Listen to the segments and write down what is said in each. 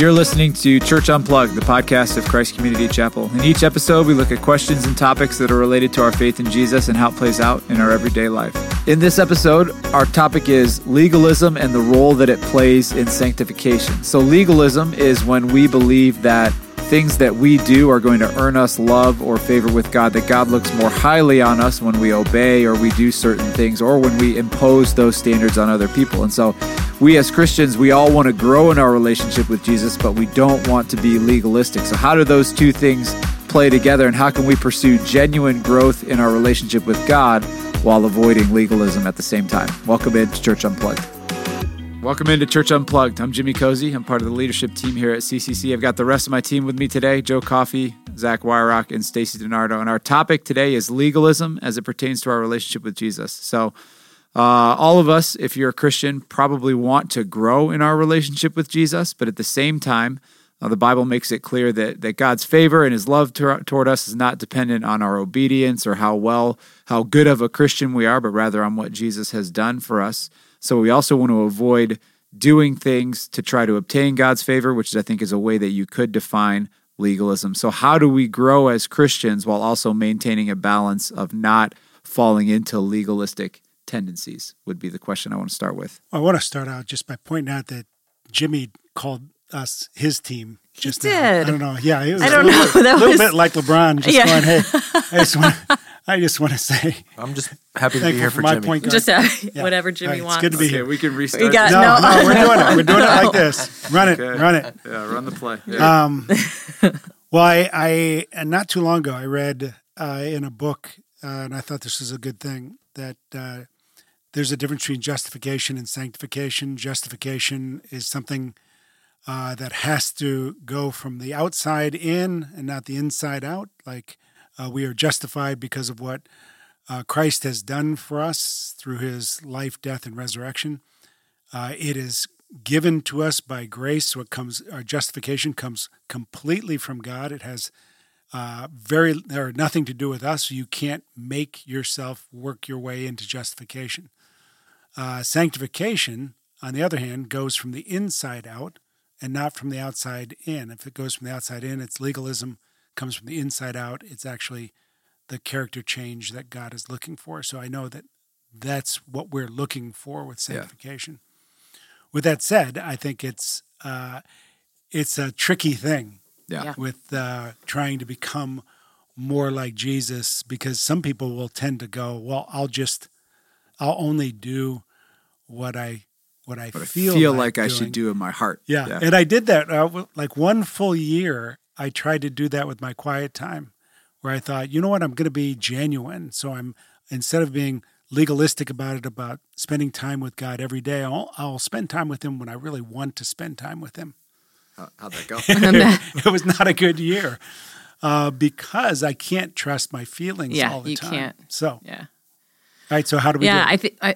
You're listening to Church Unplugged, the podcast of Christ Community Chapel. In each episode, we look at questions and topics that are related to our faith in Jesus and how it plays out in our everyday life. In this episode, our topic is legalism and the role that it plays in sanctification. So, legalism is when we believe that things that we do are going to earn us love or favor with God, that God looks more highly on us when we obey or we do certain things or when we impose those standards on other people. And so, we as Christians, we all want to grow in our relationship with Jesus, but we don't want to be legalistic. So, how do those two things play together, and how can we pursue genuine growth in our relationship with God while avoiding legalism at the same time? Welcome into Church Unplugged. Welcome into Church Unplugged. I'm Jimmy Cozy. I'm part of the leadership team here at CCC. I've got the rest of my team with me today Joe Coffey, Zach Weihrauch, and Stacy DiNardo. And our topic today is legalism as it pertains to our relationship with Jesus. So, uh, all of us, if you're a Christian, probably want to grow in our relationship with Jesus, but at the same time, uh, the Bible makes it clear that, that God's favor and his love to, toward us is not dependent on our obedience or how well, how good of a Christian we are, but rather on what Jesus has done for us. So we also want to avoid doing things to try to obtain God's favor, which I think is a way that you could define legalism. So, how do we grow as Christians while also maintaining a balance of not falling into legalistic tendencies? Would be the question I want to start with. I want to start out just by pointing out that Jimmy called us his team. Just he now. did. I don't know. Yeah, it was I don't a little know. Bit, That little was- bit like LeBron, just Yeah. going, "Hey, I just want, I just want to say, I'm just happy to be thankful here for for my Jimmy. point guard." Just uh, Yeah. whatever Jimmy right, it's good to be Okay, here. we can restart. We got- no, No. no, we're doing it. We're doing it like this. Run it, Okay. run it. Yeah, run the play. Yeah. Um, well, I, I and not too long ago, I read uh, in a book, uh, and I thought this was a good thing that uh, there's a difference between justification and sanctification. Justification is something uh, that has to go from the outside in and not the inside out. Like uh, we are justified because of what uh, Christ has done for us through His life, death, and resurrection. Uh, it is given to us by grace. So comes, our justification comes completely from God. It has uh, very or nothing to do with us. You can't make yourself work your way into justification. Uh, sanctification, on the other hand, goes from the inside out and not from the outside in. If it goes from the outside in, it's legalism. Comes from the inside out, it's actually the character change that God is looking for. So I know that that's what we're looking for with Yeah. sanctification. With that said, I think it's uh, it's a tricky thing yeah. Yeah. with uh, trying to become more like Jesus because some people will tend to go, well, I'll just, I'll only do what I what I But I feel, feel, like, I should do in my heart. Yeah. and I did that uh, like one full year. I tried to do that with my quiet time, where I thought, you know what, I'm going to be genuine. So I'm instead of being legalistic about it, about spending time with God every day, I'll, I'll spend time with Him when I really want to spend time with Him. How, how'd that go? it was not a good year uh, because I can't trust my feelings Yeah, all the you time. can't. So, Yeah. right. So how do we? Yeah, do it? I think I,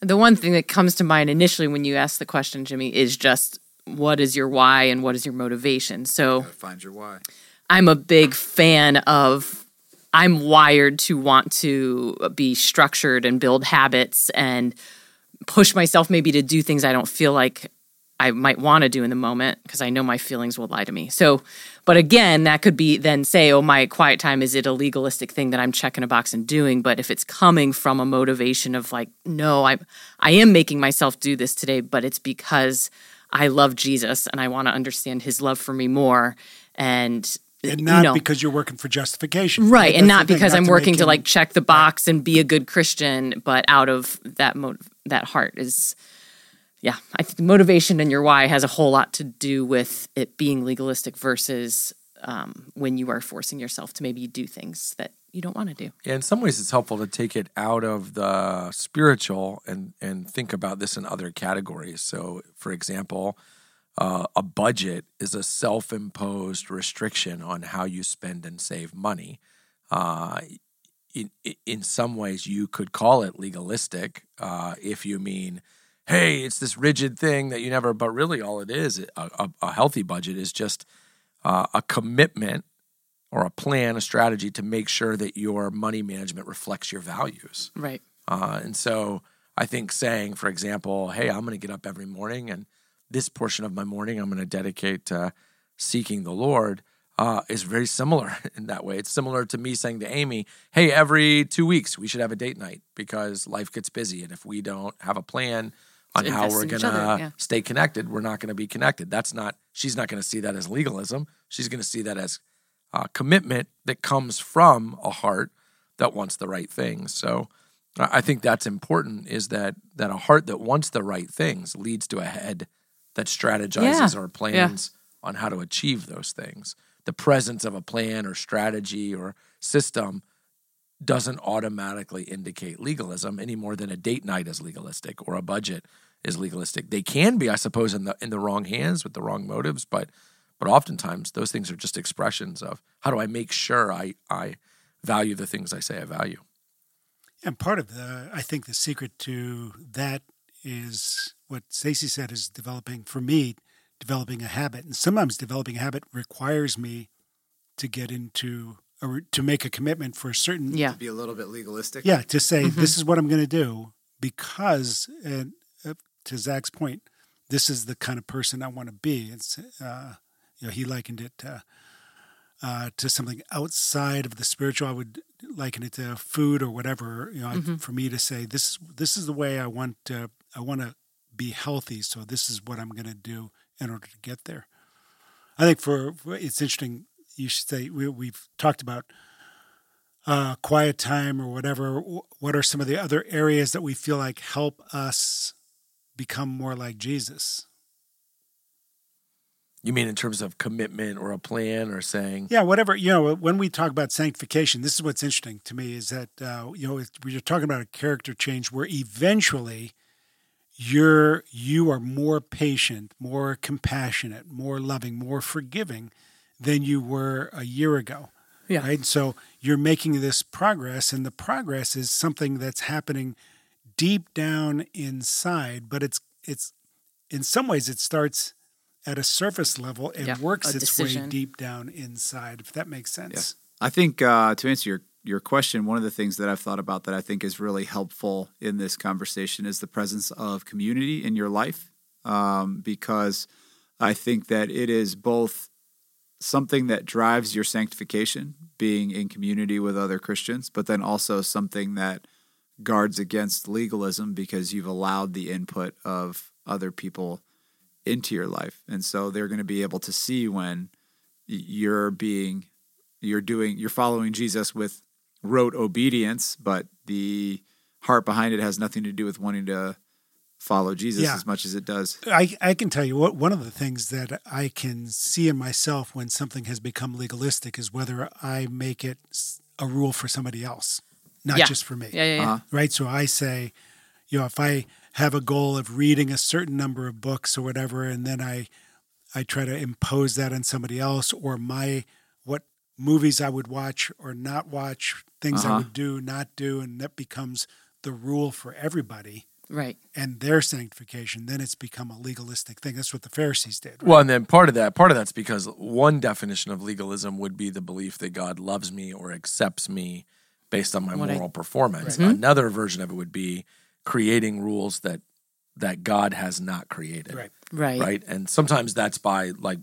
the one thing that comes to mind initially when you ask the question, Jimmy, is just what is your why and what is your motivation. So Find your why. I'm a big fan of I'm wired to want to be structured and build habits and push myself maybe to do things I don't feel like I might want to do in the moment because I know my feelings will lie to me. So, but again, that could be then say, oh, my quiet time is it a legalistic thing that I'm checking a box and doing? But if it's coming from a motivation of like, no, I I am making myself do this today, but it's because I love Jesus and I want to understand His love for me more, and and you not know, because you're working for justification, right, and not because I'm working to like check the box and be a good Christian, but out of that mo- that heart is, yeah, I think motivation and your why has a whole lot to do with it being legalistic versus um, when you are forcing yourself to maybe do things that you don't want to do. Yeah, in some ways, it's helpful to take it out of the spiritual and and think about this in other categories. So, for example, uh, a budget is a self-imposed restriction on how you spend and save money. Uh, in in some ways, you could call it legalistic uh, if you mean, hey, it's this rigid thing that you never. But really, all it is, a, a, a healthy budget is just uh, a commitment or a plan, a strategy to make sure that your money management reflects your values. Right. Uh, and so I think saying, for example, hey, I'm going to get up every morning and this portion of my morning I'm going to dedicate to seeking the Lord uh, is very similar in that way. It's similar to me saying to Amy, "Hey, every two weeks we should have a date night because life gets busy, and if we don't have a plan on how we're gonna other, yeah. stay connected, we're not going to be connected." That's not. She's not going to see that as legalism. She's going to see that as uh, commitment that comes from a heart that wants the right things. So. I think that's important. Is that that a heart that wants the right things leads to a head that strategizes Yeah. or plans on how to achieve those things. The presence of a plan or strategy or system doesn't automatically indicate legalism any more than a date night is legalistic or a budget is legalistic. They can be, I suppose, in the in the wrong hands with the wrong motives, but but oftentimes those things are just expressions of how do I make sure I I value the things I say I value. And part of the, I think, the secret to that is what Stacey said is developing for me, developing a habit. And sometimes developing a habit requires me to get into or to make a commitment for a certain Yeah. to Be a little bit legalistic. yeah to say Mm-hmm. this is what I'm going to do because and uh, to Zach's point, this is the kind of person I want to be. It's uh, you know he likened it to, uh, to something outside of the spiritual. I would liken it to food or whatever. You know, Mm-hmm. for me to say this this is the way I want to I want to be healthy. So this is what I'm going to do in order to get there. I think for, for it's interesting. You should say we, we've talked about uh, quiet time or whatever. What are some of the other areas that we feel like help us become more like Jesus? You mean in terms of commitment or a plan or saying Yeah, whatever. You know, when we talk about sanctification, this is what's interesting to me is that uh, you know if we're talking about a character change where eventually you're you are more patient, more compassionate, more loving, more forgiving than you were a year ago. Yeah. Right. So you're making this progress, and the progress is something that's happening deep down inside, but it's it's in some ways it starts at a surface level and Yeah, works a its way deep down inside, if that makes sense. I think uh, to answer your your question, one of the things that I've thought about that I think is really helpful in this conversation is the presence of community in your life, um, because I think that it is both something that drives your sanctification, being in community with other Christians, but then also something that guards against legalism because you've allowed the input of other people into your life. And so they're going to be able to see when you're being you're doing you're following Jesus with rote obedience, but the heart behind it has nothing to do with wanting to follow Jesus Yeah. as much as it does. I, I can tell you what one of the things that I can see in myself when something has become legalistic is whether I make it a rule for somebody else, not Yeah. just for me. Yeah, yeah, yeah. Uh-huh. right? So I say, you know, if I have a goal of reading a certain number of books or whatever, and then I I try to impose that on somebody else or my what movies I would watch or not watch, things I Uh-huh. would do, not do, and that becomes the rule for everybody Right. and their sanctification, then it's become a legalistic thing. That's what the Pharisees did. right? Well, and then part of that, part of that's because one definition of legalism would be the belief that God loves me or accepts me based on my What I- moral performance. Another version of it would be creating rules that that God has not created. Right. Right. Right. And sometimes that's by like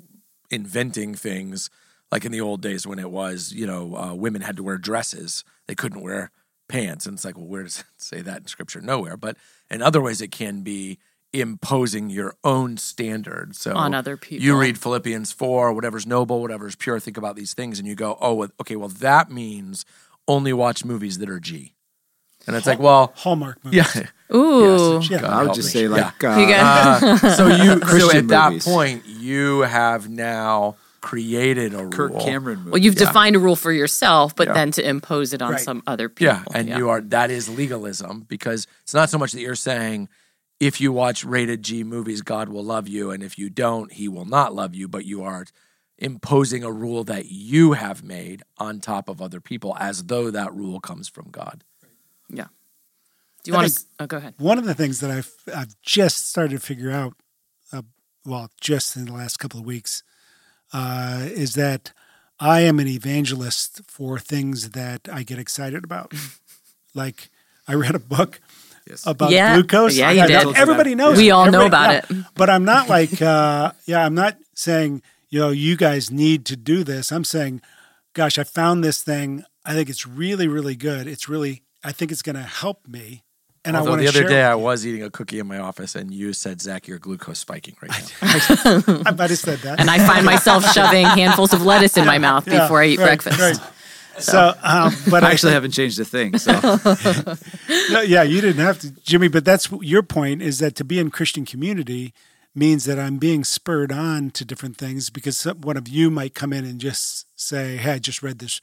inventing things like in the old days when it was, you know, uh, women had to wear dresses. They couldn't wear pants. And it's like, well, where does it say that in scripture? Nowhere. But in other ways, it can be imposing your own standard. So On other people. You read Philippians 4, whatever's noble, whatever's pure, think about these things, and you go, oh, okay, well, that means only watch movies that are G. And it's like, well, Hallmark movies. yeah. Ooh. Yeah. God I would help just me. say Yeah. like uh, You got- Uh, so you so Christian at that movies. point you have now created a Kirk rule. Cameron movie. Well, you've Yeah. defined a rule for yourself, but Yeah. then to impose it on Right. some other people. Yeah, and you are that is legalism because it's not so much that you're saying if you watch rated G movies, God will love you, and if you don't, He will not love you. But you are imposing a rule that you have made on top of other people, as though that rule comes from God. Yeah. Do you want to? Oh, go ahead. One of the things that I've I've just started to figure out, uh, well, just in the last couple of weeks, uh, is that I am an evangelist for things that I get excited about. like I read a book Yes. about Yeah. glucose. Yeah, you that- did. Everybody knows. We it. all know about yeah. But I'm not like, uh, yeah, I'm not saying, you know, you guys need to do this. I'm saying, gosh, I found this thing. I think it's really, really good. It's really, I think it's going to help me. And I Although want the other share. day I was eating a cookie in my office, and you said, "Zach, your glucose spiking right now." you. I might have said that. And I find myself shoving handfuls of lettuce in my mouth Yeah, before I eat right, breakfast. right. So, um, but I I actually haven't changed a thing. So No, yeah, you didn't have to, Jimmy. But that's your point: is that to be in Christian community means that I'm being spurred on to different things because some- one of you might come in and just say, "Hey, I just read this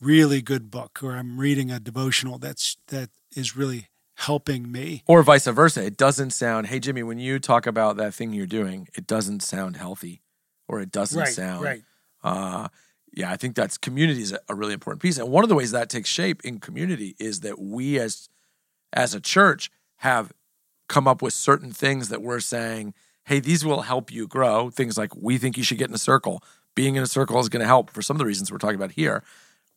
really good book," or "I'm reading a devotional that's that is really helping me." or vice versa. It doesn't sound, hey, Jimmy, when you talk about that thing you're doing, it doesn't sound healthy or it doesn't sound. right. Uh, yeah, I think that's community is a- a really important piece. And one of the ways that takes shape in community is that we as as a church have come up with certain things that we're saying, hey, these will help you grow. Things like we think you should get in a circle. Being in a circle is going to help for some of the reasons we're talking about here.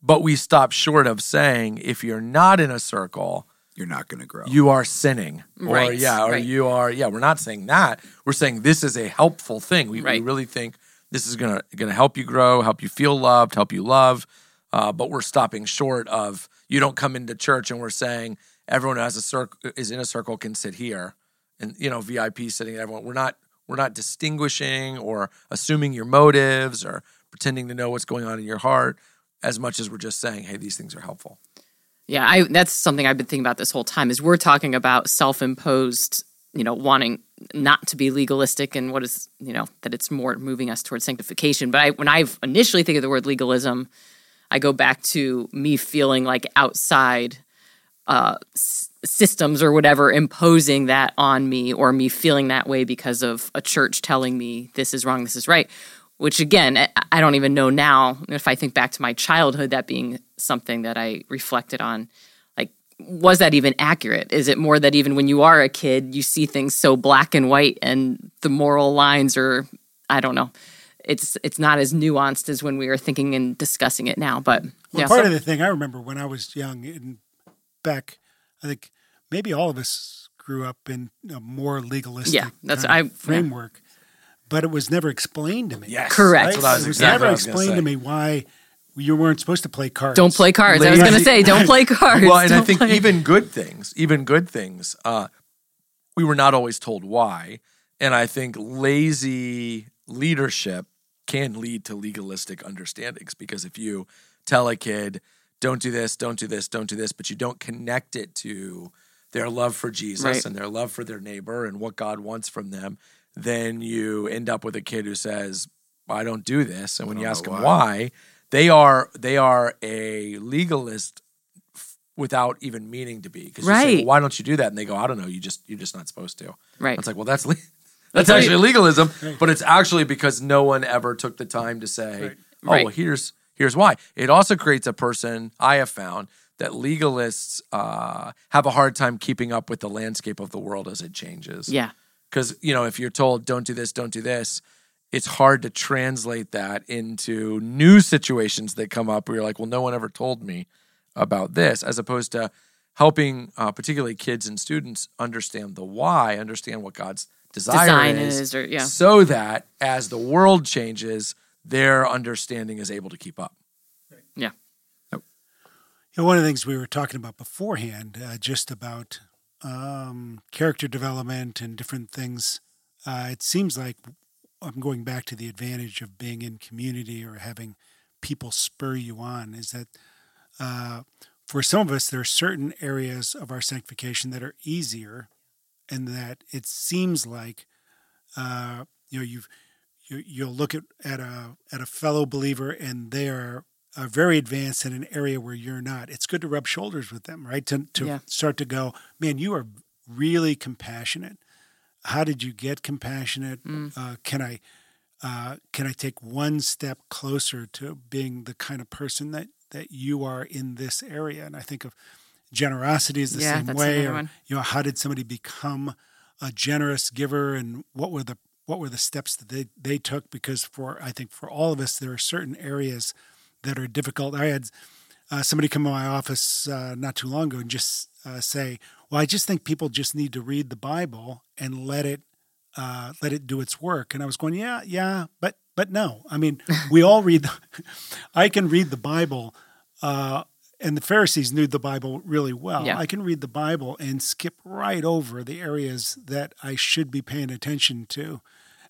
But we stop short of saying if you're not in a circle, you're not going to grow. you are sinning. Or Right, yeah or right. you are yeah we're not saying that. We're saying this is a helpful thing. We, we really think this is gonna gonna help you grow help you feel loved help you love uh, but we're stopping short of you don't come into church and we're saying everyone who has a circle is in a circle can sit here. And you know vip sitting everyone we're not we're not distinguishing or assuming your motives or pretending to know what's going on in your heart as much as we're just saying hey these things are helpful Yeah, I that's something I've been thinking about this whole time is we're talking about self-imposed, you know, wanting not to be legalistic and what is, you know, that it's more moving us towards sanctification. But I when I initially think of the word legalism, I go back to me feeling like outside uh, s- systems or whatever imposing that on me or me feeling that way because of a church telling me this is wrong, this is right. Which again, I- don't even know now if I think back to my childhood, that being something that I reflected on. Like, was that even accurate? Is it more that even when you are a kid, you see things so black and white and the moral lines are, I don't know. It's it's not as nuanced as when we were thinking and discussing it now. But Well, yeah, part so- of the thing I remember when I was young and back, I think maybe all of us grew up in a more legalistic Yeah, that's- I- yeah. Framework, but it was never explained to me. yes Correct. that's what I was it was exactly never was explained say. to me why you weren't supposed to play cards. don't play cards. I was going to say, don't play cards. Well, and I Don't think play- even good things, even good things, uh, we were not always told why. And I think lazy leadership can lead to legalistic understandings because if you tell a kid, don't do this, don't do this, don't do this, but you don't connect it to their love for Jesus Right. and their love for their neighbor and what God wants from them, then you end up with a kid who says, I don't do this. And when you ask know them why. why, they are they are a legalist f- without even meaning to be. Because you say, Right. well, why don't you do that? And they go, I don't know. You just you're just not supposed to. Right. It's like, well, that's le- that's right. actually legalism, but it's actually because no one ever took the time to say, Right. oh, Right. well, here's here's why. It also creates a person I have found that legalists uh, have a hard time keeping up with the landscape of the world as it changes yeah. Because you know if you're told don't do this don't do this it's hard to translate that into new situations that come up where you're like well no one ever told me about this as opposed to helping uh, particularly kids and students understand the why understand what god's desire Design is, is, or- yeah. so that as the world changes their understanding is able to keep up Yeah. You know, one of the things we were talking about beforehand, uh, just about um, character development and different things. Uh, it seems like I'm going back to the advantage of being in community or having people spur you on. Is that uh, for some of us, there are certain areas of our sanctification that are easier, and that it seems like uh, you know you've you, you'll look at, at a at a fellow believer and they are uh, very advanced in an area where you're not. It's good to rub shoulders with them, right? To to Yeah. start to go, man, you are really compassionate. How did you get compassionate? Uh, can I uh, can I take one step closer to being the kind of person that that you are in this area? And I think of generosity is the Yeah, same way. Or, you know, how did somebody become a generous giver, and what were the what were the steps that they they took? Because for I think for all of us, there are certain areas that are difficult. I had uh, somebody come to my office uh, not too long ago and just uh, say, "Well, I just think people just need to read the Bible and let it uh, let it do its work." And I was going, "Yeah, yeah, but but no. I mean, we all read. The, I can read the Bible." Uh, and the Pharisees knew the Bible really well. Yeah. I can read the Bible and skip right over the areas that I should be paying attention to,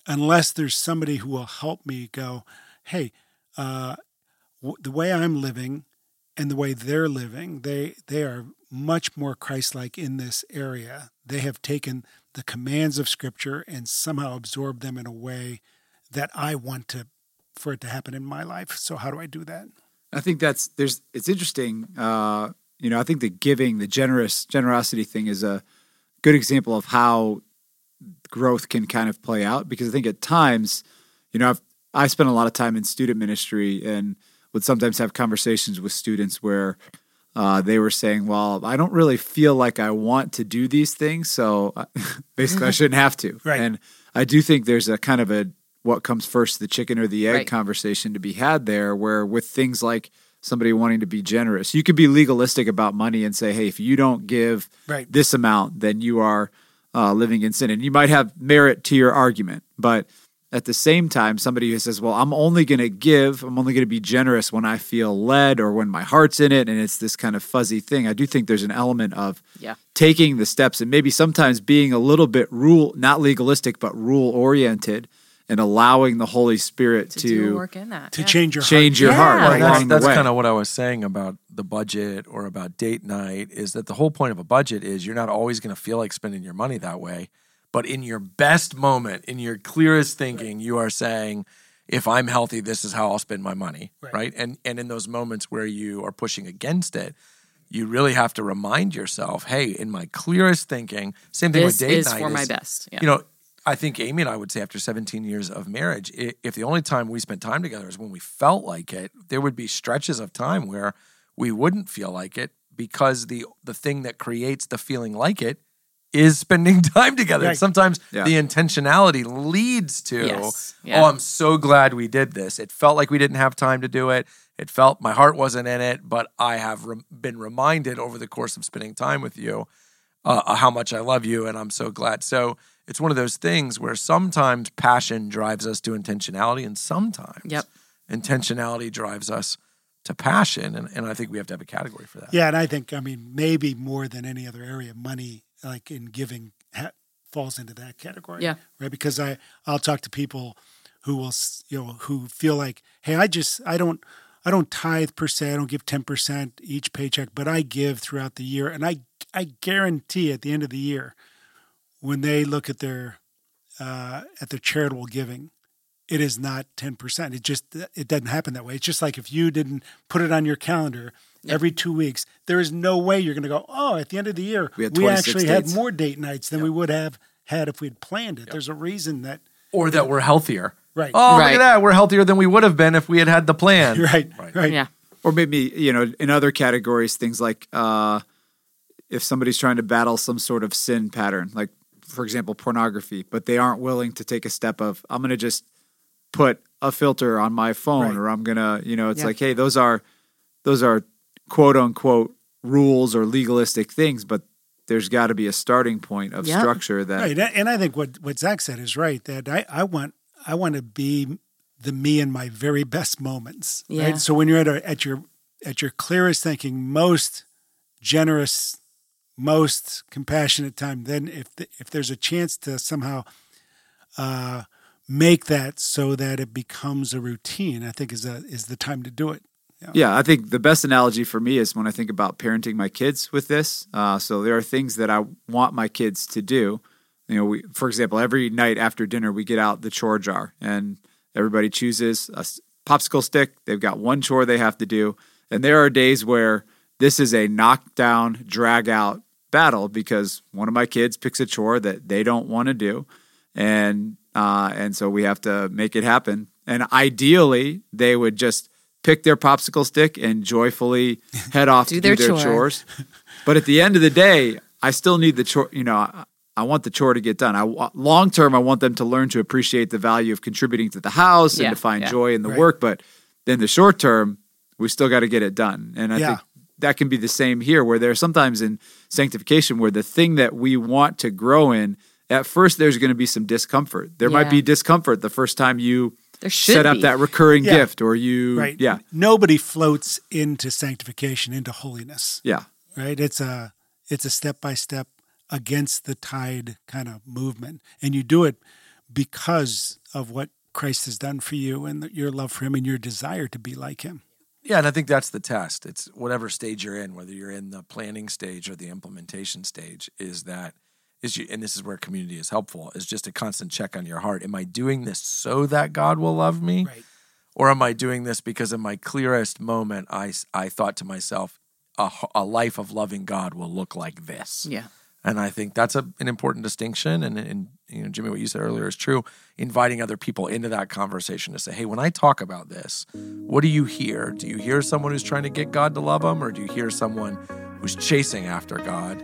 unless there's somebody who will help me go, hey, uh, the way I'm living and the way they're living, they they are much more Christ-like in this area. They have taken the commands of Scripture and somehow absorbed them in a way that I want to for it to happen in my life. So how do I do that? I think that's there's it's interesting. Uh, you know, I think the giving, the generous generosity thing is a good example of how growth can kind of play out because I think at times, you know, I've I spent a lot of time in student ministry and would sometimes have conversations with students where uh, they were saying, "Well, I don't really feel like I want to do these things, so basically I shouldn't have to." Right. And I do think there's a kind of a what comes first, the chicken or the egg Right. conversation to be had there, where with things like somebody wanting to be generous, you could be legalistic about money and say, "Hey, if you don't give Right. this amount, then you are uh, living in sin," and you might have merit to your argument, but at the same time, somebody who says, Well, I'm only going to give, I'm only going to be generous when I feel led or when my heart's in it, and it's this kind of fuzzy thing. I do think there's an element of Yeah. taking the steps and maybe sometimes being a little bit rule, not legalistic, but rule oriented and allowing the Holy Spirit To, to, work in that. To yeah. change your change your Yeah. heart Well, Well, along that's that's kind of what I was saying about the budget or about date night is that the whole point of a budget is you're not always going to feel like spending your money that way. But in your best moment, in your clearest thinking, you are saying, if I'm healthy, this is how I'll spend my money. Right. Right. And and in those moments where you are pushing against it, you really have to remind yourself, hey, in my clearest thinking, same thing This with date is night for my best. Yeah. you know, I think Amy and I would say after 17 years of marriage, if the only time we spent time together is when we felt like it, there would be stretches of time where we wouldn't feel like it because the the thing that creates the feeling like it is spending time together. Right. Sometimes Yeah. the intentionality leads to, Yes. Yeah. oh, I'm so glad we did this. It felt like we didn't have time to do it. It felt my heart wasn't in it, but I have rem- been reminded over the course of spending time with you uh, how much I love you, and I'm so glad. So it's one of those things where sometimes passion drives us to intentionality, and sometimes Yep. intentionality drives us to passion. And, and I think we have to have a category for that. Yeah, and I think I mean maybe more than any other area, money like in giving ha- falls into that category. Yeah. right. Because I I'll talk to people who will you know who feel like, hey, I just I don't I don't tithe per se. I don't give ten percent each paycheck, but I give throughout the year, and I I guarantee at the end of the year, when they look at their uh, at their charitable giving, it is not 10%. It just it doesn't happen that way. It's just like if you didn't put it on your calendar every 2 weeks, there is no way you're going to go, "Oh, at the end of the year, We we, had 26 actually dates." had more date nights than we would have had if we'd planned it." There's a reason that Or that we're healthier. Right. Oh, look at that. We're healthier than we would have been if we had had the plan. right, Right. right. Yeah. or maybe you know in other categories things like uh, if somebody's trying to battle some sort of sin pattern like for example pornography but they aren't willing to take a step of i'm going to just put a filter on my phone Right. or i'm going to you know it's Yeah. like hey those are those are quote unquote rules or legalistic things but there's got to be a starting point of Yeah. structure that Right. And I think what, what Zach said is right that I, I want I want to be the me in my very best moments. Yeah. Right. So when you're at a, at your at your clearest thinking, most generous, most compassionate time, then if the, if there's a chance to somehow uh, make that so that it becomes a routine, I think is a is the time to do it. Yeah, I think the best analogy for me is when I think about parenting my kids with this. Uh, so there are things that I want my kids to do. You know, we, for example, every night after dinner, we get out the chore jar and everybody chooses a popsicle stick. They've got one chore they have to do. And there are days where this is a knockdown, drag out battle because one of my kids picks a chore that they don't want to do. And, uh, and so we have to make it happen. And ideally, they would just pick their popsicle stick and joyfully head off Do to their do their chore. chores. But at the end of the day, I still need the chore. You know, I, I want the chore to get done. I long term, I want them to learn to appreciate the value of contributing to the house Yeah, and to find yeah. joy in the Right. work. But in the short term, we still got to get it done. And I Yeah. think that can be the same here, where there's sometimes in sanctification where the thing that we want to grow in, at first there's going to be some discomfort. There might be discomfort the first time you There should set up be. that recurring Yeah. gift or you, Right. yeah, Nobody floats into sanctification, into holiness. yeah, Right. It's a it's a step by step against the tide kind of movement, and you do it because of what Christ has done for you and your love for Him and your desire to be like Him. Yeah, and I think that's the test. It's whatever stage you're in, whether you're in the planning stage or the implementation stage, is that is you, and this is where community is helpful, is just a constant check on your heart. Am I doing this so that God will love me? Right. Or am I doing this because in my clearest moment I, I thought to myself, a life of loving God will look like this. Yeah. And I think that's a, an important distinction. And, and you know, Jimmy, what you said earlier is true. Inviting other people into that conversation to say, "Hey, when I talk about this, what do you hear? Do you hear someone who's trying to get God to love them, or do you hear someone who's chasing after God